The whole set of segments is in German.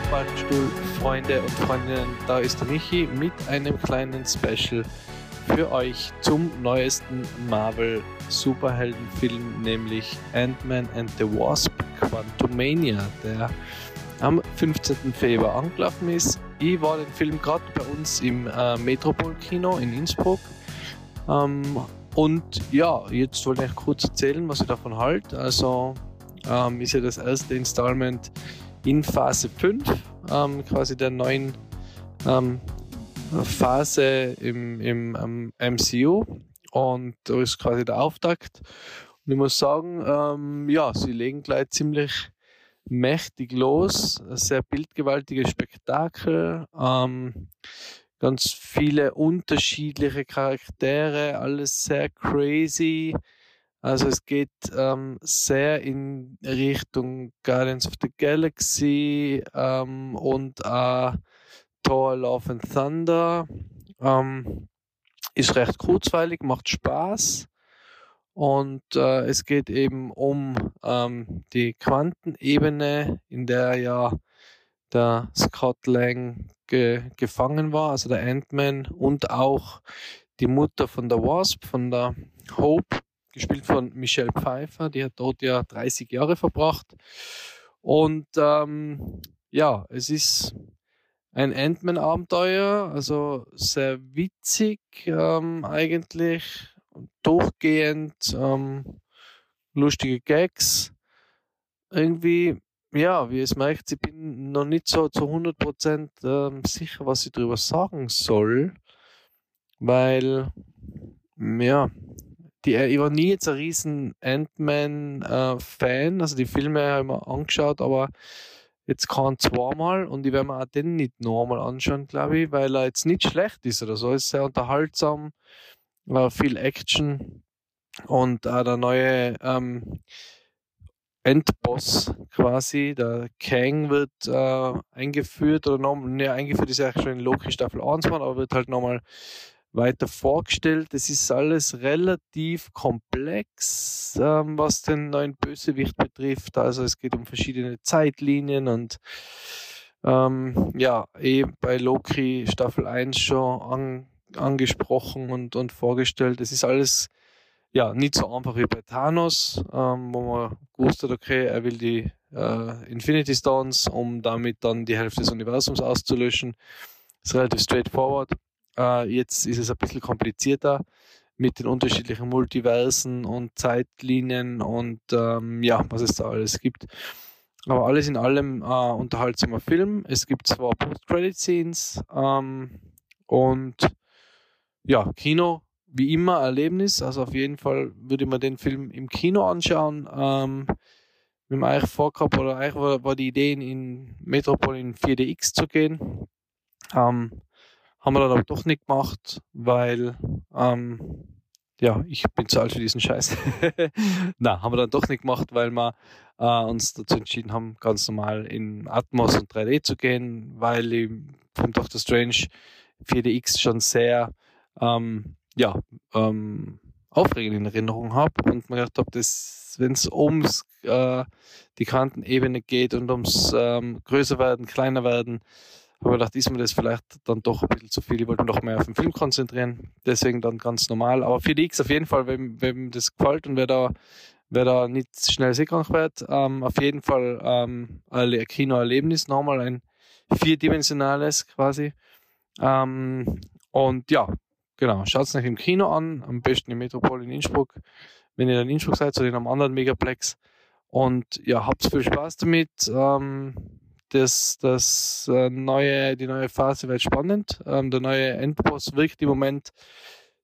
Faltenstuhl, Freunde und Freundinnen, da ist der Michi mit einem kleinen Special für euch zum neuesten Marvel Superheldenfilm, nämlich Ant-Man and the Wasp Quantumania, der am 15. Februar angelaufen ist. Ich war den Film gerade bei uns im äh, Metropol-Kino in Innsbruck. Ähm, und ja, jetzt wollte ich kurz erzählen, was ich davon halte. Also ähm, ist ja das erste Installment in Phase 5, ähm, quasi der neuen ähm, Phase im, im um, MCU. Und da ist quasi der Auftakt. Und ich muss sagen, ähm, ja, sie legen gleich ziemlich mächtig los. Sehr bildgewaltiges Spektakel. Ähm, ganz viele unterschiedliche Charaktere, alles sehr crazy. Also es geht ähm, sehr in Richtung Guardians of the Galaxy ähm, und äh, Thor Love and Thunder. Ähm, ist recht kurzweilig, macht Spaß. Und äh, es geht eben um ähm, die Quantenebene, in der ja der Scott Lang ge gefangen war, also der Ant-Man und auch die Mutter von der Wasp, von der Hope, gespielt von Michelle Pfeiffer, die hat dort ja 30 Jahre verbracht. Und ähm, ja, es ist ein Ant-Man-Abenteuer, also sehr witzig ähm, eigentlich, durchgehend, ähm, lustige Gags. Irgendwie ja, wie es merkt, ich bin noch nicht so zu 100% ähm, sicher, was ich darüber sagen soll, weil, ja, die, äh, ich war nie jetzt ein riesen Ant-Man-Fan, äh, also die Filme habe ich mir angeschaut, aber jetzt kann zweimal und ich werde mir auch den nicht nochmal anschauen, glaube ich, weil er jetzt nicht schlecht ist oder so. Ist sehr unterhaltsam, war viel Action und auch der neue ähm, Endboss quasi. Der Kang wird äh, eingeführt oder nochmal, ne, eingeführt ist ja schon in Loki Staffel 1 war, aber wird halt nochmal weiter vorgestellt. Es ist alles relativ komplex, ähm, was den neuen Bösewicht betrifft. Also es geht um verschiedene Zeitlinien und ähm, ja, eh bei Loki Staffel 1 schon an, angesprochen und, und vorgestellt. Es ist alles ja, nicht so einfach wie bei Thanos, ähm, wo man gewusst hat, okay, er will die äh, Infinity Stones, um damit dann die Hälfte des Universums auszulöschen. Ist relativ straightforward. Äh, jetzt ist es ein bisschen komplizierter mit den unterschiedlichen Multiversen und Zeitlinien und ähm, ja, was es da alles gibt. Aber alles in allem äh, unterhaltsamer Film. Es gibt zwar Post-Credit-Scenes ähm, und ja, Kino wie immer Erlebnis. Also auf jeden Fall würde mir den Film im Kino anschauen. Ähm, wir haben eigentlich vorgehabt, oder eigentlich war, war, die Idee, in Metropol in 4DX zu gehen. Ähm, haben wir dann aber doch nicht gemacht, weil ähm, ja, ich bin zu alt für diesen Scheiß. Na, haben wir dann doch nicht gemacht, weil wir äh, uns dazu entschieden haben, ganz normal in Atmos und 3D zu gehen, weil ich vom Doctor Strange 4DX schon sehr ähm, ja, ähm, aufregend in Erinnerung habe und mir gedacht habe, wenn es ums äh, die Kantenebene geht und ums ähm, größer werden, kleiner werden, habe ich gedacht, ist mir das vielleicht dann doch ein bisschen zu viel. Ich wollte mich noch mehr auf den Film konzentrieren. Deswegen dann ganz normal. Aber für die X auf jeden Fall, wenn, wenn das gefällt und wer da, wer da nicht schnell seekrank wird, ähm, auf jeden Fall ähm, ein Kinoerlebnis, nochmal ein vierdimensionales quasi. Ähm, und ja, Genau, schaut es euch im Kino an, am besten im Metropol in Innsbruck. Wenn ihr in Innsbruck seid oder in einem anderen Megaplex. Und ja, habt viel Spaß damit. Ähm, das, das äh, neue, die neue Phase wird spannend. Ähm, der neue Endboss wirkt im Moment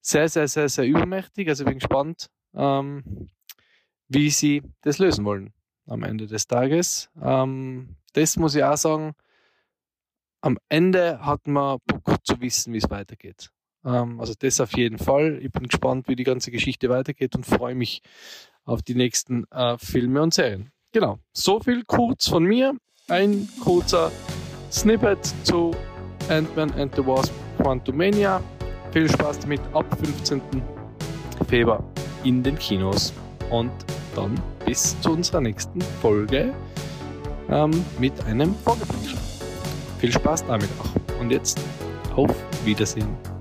sehr, sehr, sehr, sehr übermächtig. Also ich bin gespannt, ähm, wie sie das lösen wollen am Ende des Tages. Ähm, das muss ich auch sagen. Am Ende hat man Bock zu wissen, wie es weitergeht. Ähm, also das auf jeden Fall. Ich bin gespannt, wie die ganze Geschichte weitergeht und freue mich auf die nächsten äh, Filme und Serien. Genau, so viel kurz von mir. Ein kurzer Snippet zu Ant-Man and the Wasp Quantumania. Viel Spaß damit ab 15. Februar in den Kinos. Und dann bis zu unserer nächsten Folge ähm, mit einem Vorgeblick. Viel Spaß damit auch. Und jetzt auf Wiedersehen.